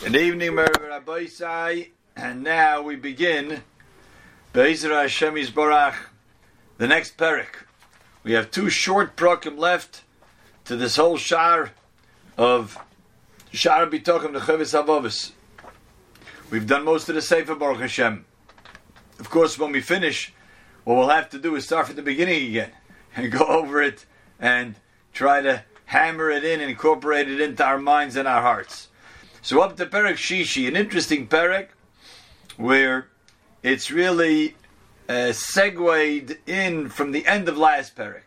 Good evening, Rabbi and now we begin Be'ezra Hashem Yisborach, the next parak. We have two short prokim left to this whole shar of shar bitokim the Chavis We've done most of the Sefer Baruch Hashem. Of course, when we finish, what we'll have to do is start from the beginning again and go over it and try to hammer it in and incorporate it into our minds and our hearts. So up to Perek Shishi, an interesting Perek where it's really uh, segued in from the end of last Perek.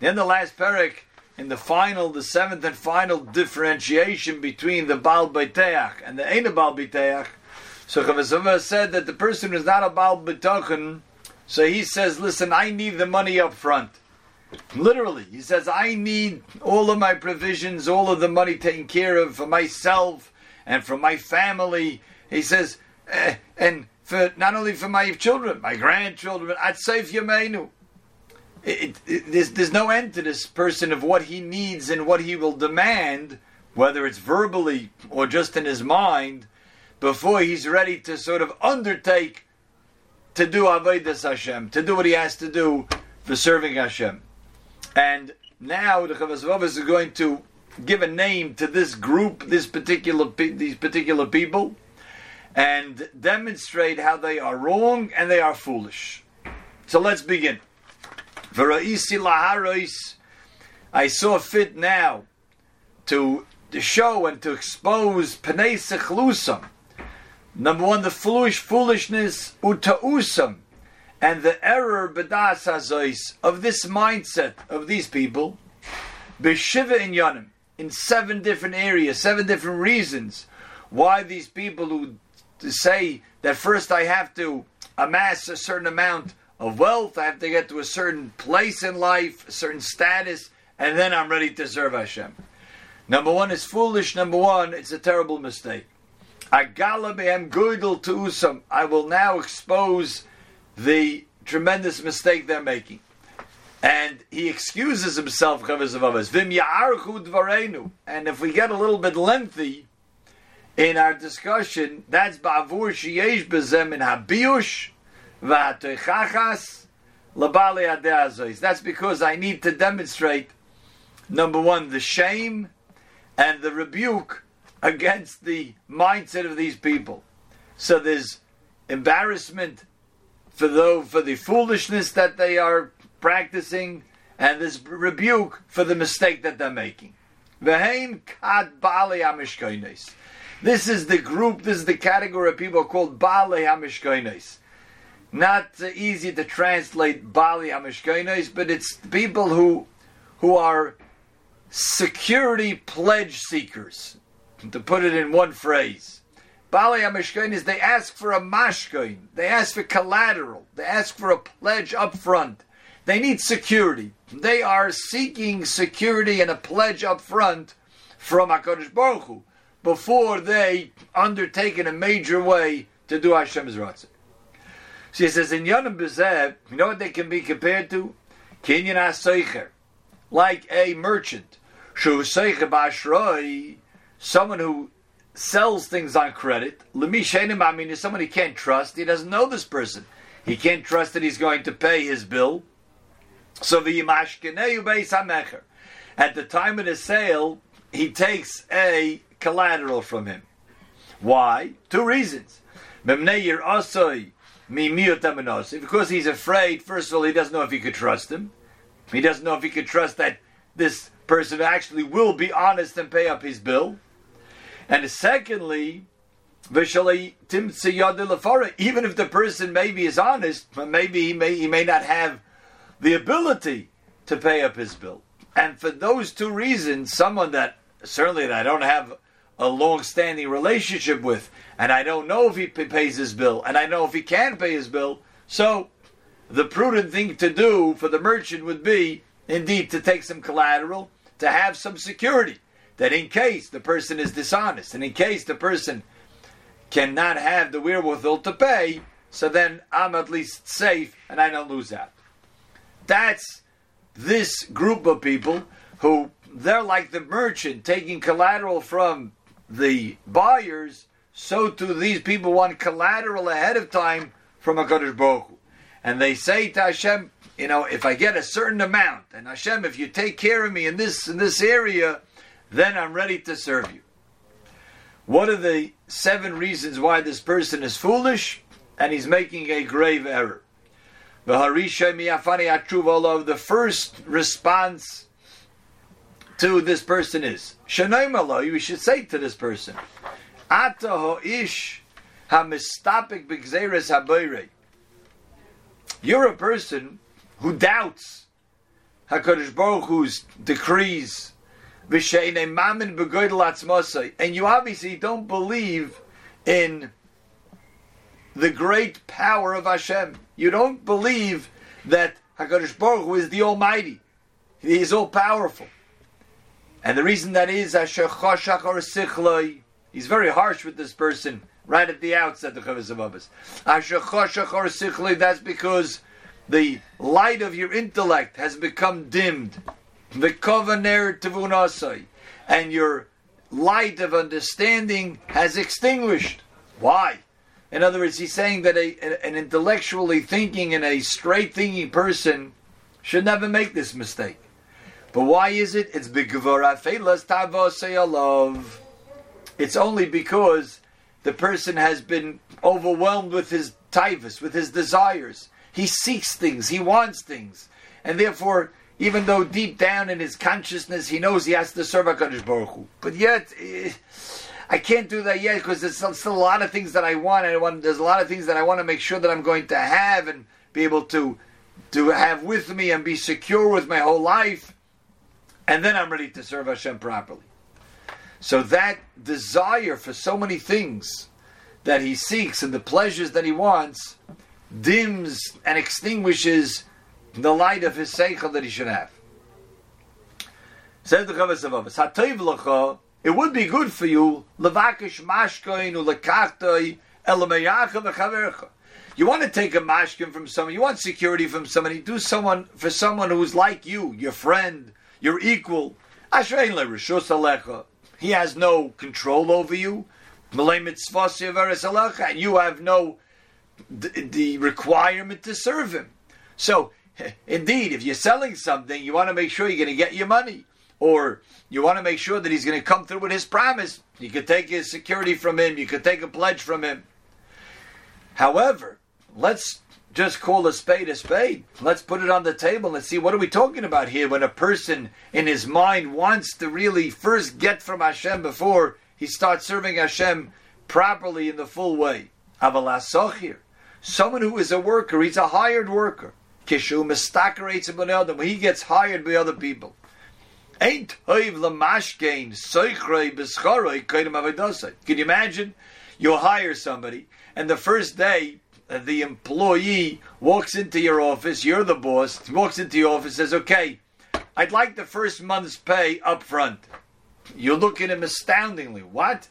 The end of last Perek, in the final, the seventh and final differentiation between the Baal Beiteach and the Ein Baal Beiteach. So Chavasava said that the person who's not a Baal Bitachon, so he says, listen, I need the money up front. Literally, he says, I need all of my provisions, all of the money taken care of for myself and for my family. He says, uh, and for not only for my children, my grandchildren, at Seif Yameinu. It, there's, there's no end to this person of what he needs and what he will demand, whether it's verbally or just in his mind, before he's ready to sort of undertake to do Avodas Hashem, to do what he has to do for serving Hashem. And now the Chavaz is going to give a name to this group, this particular these particular people, and demonstrate how they are wrong and they are foolish. So let's begin. I saw fit now to, to show and to expose Sechlusam. Number one, the foolish foolishness utausam, and the error bedas of this mindset of these people. Beshiva in Yanim in seven different areas, seven different reasons why these people who say that first I have to amass a certain amount of wealth, I have to get to a certain place in life, a certain status, and then I'm ready to serve Hashem. Number one is foolish. Number one, it's a terrible mistake. Agalabehem goydel to usam. I will now expose the tremendous mistake they're making. And he excuses himself, and if we get a little bit lengthy in our discussion, that's ba'avur sheyesh bezem in habiush v'hatoichachas labali adeazois. That's because I need to demonstrate, number one, the shame and the rebuke against the mindset of these people. So there's embarrassment for the, for the foolishness that they are practicing and this rebuke for the mistake that they're making. This is the group, this is the category of people called Bali Hamishkoines. Not easy to translate Bali Hamishkoines, but it's people who who are security pledge seekers. To put it in one phrase. Bali Hamishkoines, they ask for a mashkoin, they ask for collateral, they ask for a pledge up front. They need security. They are seeking security and a pledge up front from HaKadosh Baruch Hu before they undertake in a major way to do Hashem's Ratzah. She says, in Yonim Bezev, you know what they can be compared to? Kinyan HaSeicher, like a merchant. Shu Seicher Bashroi, someone who sells things on credit. Lemi Shenim, I mean, is someone he can't trust. He doesn't know this person. He can't trust that he's going to pay his bill. So the Yimashkeneu Beis HaMecher. At the time of the sale, he takes a collateral from him. Why? Two reasons. Because he's afraid, first of all, he doesn't know if he could trust him. He doesn't know if he could trust that this person actually will be honest and pay up his bill. And secondly, even if the person maybe is honest, maybe he may he may not have the ability to pay up his bill. And for those two reasons, someone that certainly that I don't have a long-standing relationship with, and I don't know if he pays his bill, and I know if he can pay his bill, so the prudent thing to do for the merchant would be indeed to take some collateral, to have some security, that in case the person is dishonest, and in case the person cannot have the wherewithal to pay, so then I'm at least safe and I don't lose out. That's this group of people who they're like the merchant taking collateral from the buyers so too these people want collateral ahead of time from HaKadosh Baruch Hu. And they say to Hashem, you know, if I get a certain amount, and Hashem, if you take care of me in this in this area, then I'm ready to serve you. What are the seven reasons why this person is foolish? And he's making a grave error. The first response to this person is you should say to this person, Ata ish hamistapik b'gzeres habayre. You're a person who doubts Hakadosh Baruch Hu's decrees, and you obviously don't believe in the great power of Hashem. You don't believe that Hakadosh Baruch Hu is the Almighty. He is all powerful. And the reason that is, he's very harsh with this person right at the outset, of the Chavis of That's because the light of your intellect has become dimmed. The tevunasai, and your light of understanding has extinguished. Why? In other words, he's saying that a, an intellectually thinking and a straight thinking person should never make this mistake. But why is it? It's. It's only because the person has been overwhelmed with his typhus, with his desires. He seeks things, he wants things, and therefore, even though deep down in his consciousness he knows he has to serve Hakadosh Baruch Hu, but yet. Eh, I can't do that yet because there's still, a lot of things that I want. I want. There's a lot of things that I want to make sure that I'm going to have and be able to to have with me and be secure with my whole life, and then I'm ready to serve Hashem properly. So that desire for so many things that he seeks and the pleasures that he wants dims and extinguishes the light of his seichel that he should have. Says the of it would be good for you levakish elameyacha. You want to take a mashkin from someone. You want security from somebody. Do someone for someone who's like you, your friend, your equal. He has no control over you. And you have no the requirement to serve him. So, indeed, if you're selling something, you want to make sure you're going to get your money or you want to make sure that he's going to come through with his promise. You could take his security from him, you could take a pledge from him. However, let's just call a spade a spade. Let's put it on the table and see what are we talking about here when a person in his mind wants to really first get from Hashem before he starts serving Hashem properly in the full way. Avalasochir. Someone who is a worker, he's a hired worker. Kishu mistakarates when he gets hired by other people. Ain't hoiv lamashkein soichrei b'scharoi koidem avedosai. Can you imagine? You hire somebody, and the first day uh, the employee walks into your office, you're the boss, walks into your office, says, okay, I'd like the first month's pay up front. You look at him astoundingly. What?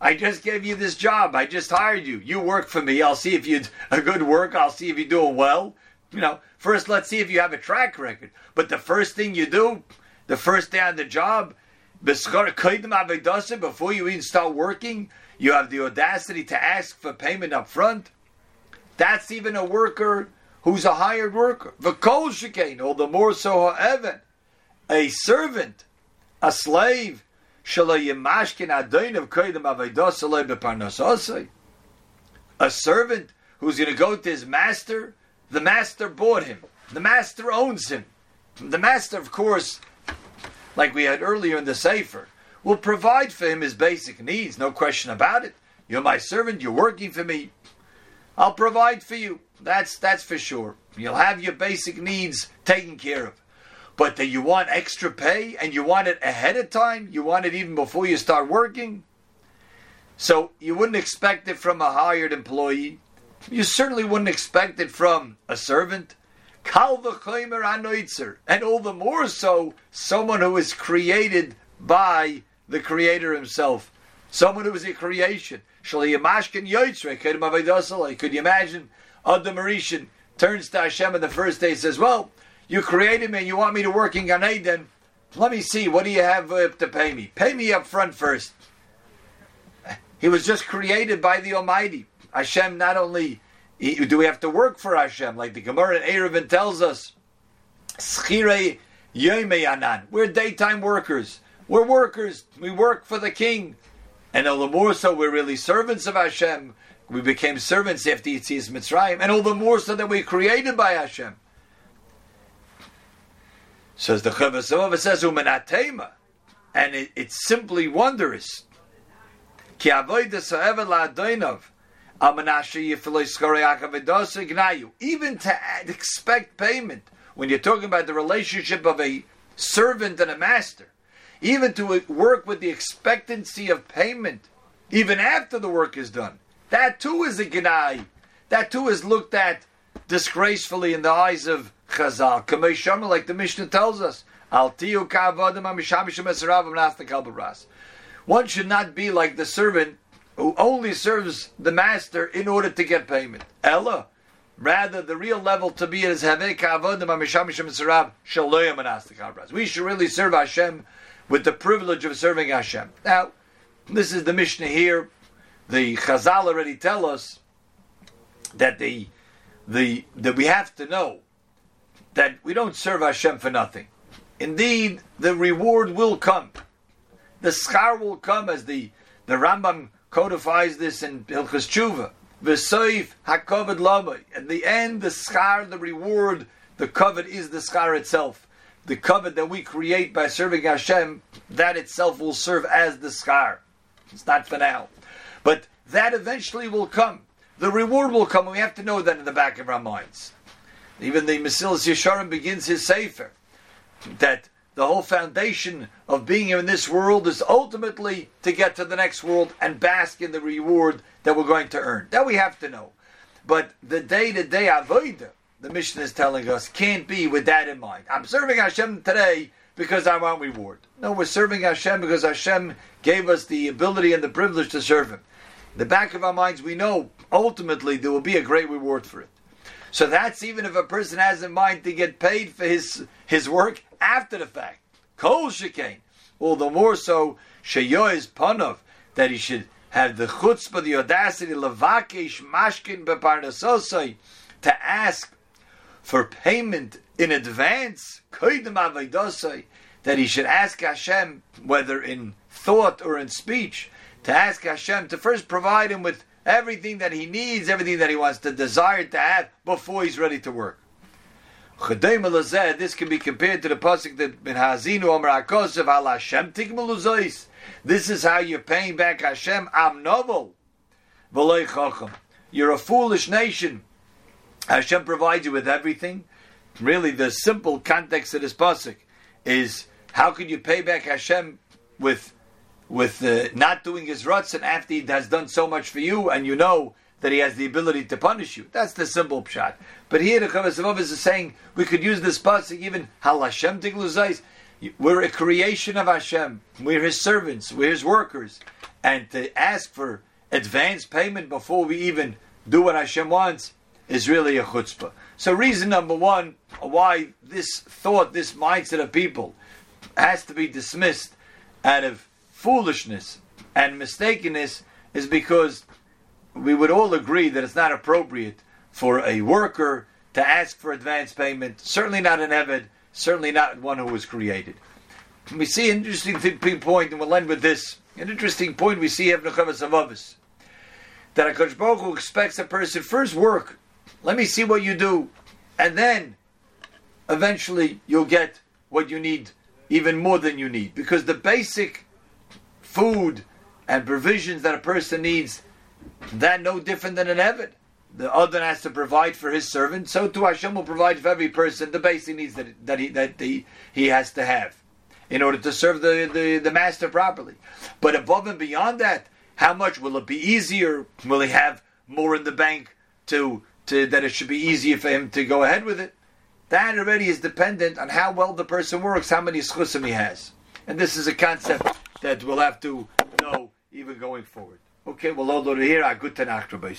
I just gave you this job. I just hired you. You work for me. I'll see if you a good work. I'll see if you're doing well. You know, first let's see if you have a track record. But the first thing you do, the first day on the job, before you even start working, you have the audacity to ask for payment up front. That's even a worker who's a hired worker. V'kol shekain, all the more so ha'evan, a servant, a slave, a servant who's going to go to his master. The master bought him. The master owns him. The master, of course, like we had earlier in the Sefer, will provide for him his basic needs, no question about it. You're my servant, you're working for me. I'll provide for you. That's that's for sure. You'll have your basic needs taken care of. But that you want extra pay and you want it ahead of time, you want it even before you start working. So you wouldn't expect it from a hired employee. You certainly wouldn't expect it from a servant. Kal v'chomer and all the more so, someone who is created by the Creator Himself, someone who is a creation. Could you imagine Adam HaRishon turns to Hashem on the first day and says, "Well, you created me and you want me to work in Gan Eden. Let me see. What do you have uh, to pay me? Pay me up front first. He was just created by the Almighty. Hashem not only do we have to work for Hashem, like the Gemara in Eruvin tells us, We're daytime workers. We're workers. We work for the king. And all the more so, we're really servants of Hashem. We became servants after Yitzias Mitzrayim. And all the more so that we're created by Hashem. Says the Chavasov, says, Umanatema. And it, it's simply wondrous. Ki sa'eva la'adoinov. Even to expect payment, when you're talking about the relationship of a servant and a master, even to work with the expectancy of payment, even after the work is done, that too is a gnai. That too is looked at disgracefully in the eyes of Chazal. Like the Mishnah tells us, one should not be like the servant who only serves the master in order to get payment. Ella, rather the real level to be is We should really serve Hashem with the privilege of serving Hashem. Now, this is the Mishnah here. The Chazal already tell us that the the that we have to know that we don't serve Hashem for nothing. Indeed, the reward will come. The scar will come as the the Rambam codifies this in Hilchos Teshuva. V'soif hakovad lamay. At the end, the schar, the reward, the covet is the schar itself. The covet that we create by serving Hashem, that itself will serve as the schar. It's not for now. But that eventually will come. The reward will come, we have to know that in the back of our minds. Even the Mesilas Yesharim begins his Sefer, that the whole foundation of being in this world is ultimately to get to the next world and bask in the reward that we're going to earn. That we have to know. But the day to day avodah, the mission is telling us, can't be with that in mind. I'm serving Hashem today because I want reward. No, we're serving Hashem because Hashem gave us the ability and the privilege to serve Him. In the back of our minds, we know ultimately there will be a great reward for it. So that's even if a person has in mind to get paid for his his work after the fact. Kol shekain. All the more so, sheyois panov, that he should have the chutzpah, the audacity, levakesh mashkin beparnasosai, to ask for payment in advance, that he should ask Hashem, whether in thought or in speech, to ask Hashem to first provide him with everything that he needs, everything that he wants to desire to have before he's ready to work. This can be compared to the pasuk that Ben Haazinu Omer Akosev Al Hashem Tikmaluzois. This is how you're paying back Hashem. Am novel, You're a foolish nation. Hashem provides you with everything. Really, the simple context of this pasuk is how could you pay back Hashem with with uh, not doing his ruts and after he has done so much for you and you know that he has the ability to punish you. That's the simple pshat. But here the Chavasavov is saying we could use this pasuk even Hal Hashem Tigluzais. We're a creation of Hashem. We're His servants. We're His workers. And to ask for advance payment before we even do what Hashem wants is really a chutzpah. So reason number one why this thought, this mindset of people has to be dismissed out of foolishness and mistakenness is because we would all agree that it's not appropriate for a worker to ask for advance payment, certainly not an Eved, certainly not one who was created. We see an interesting point, and we'll end with this. An interesting point we see of Nechavas Avavis. That a Baruch Hu expects a person first work, let me see what you do, and then eventually you'll get what you need, even more than you need. Because the basic food and provisions that a person needs, that no different than an Eved the other has to provide for his servant, so too Hashem will provide for every person the basic needs that, that, he, that he, he has to have in order to serve the, the, the master properly. But above and beyond that, how much will it be easier? Will he have more in the bank to, to that it should be easier for him to go ahead with it? That already is dependent on how well the person works, how many schusim he has. And this is a concept that we'll have to know even going forward. Okay, well, over here, a good Tanakh Rabbi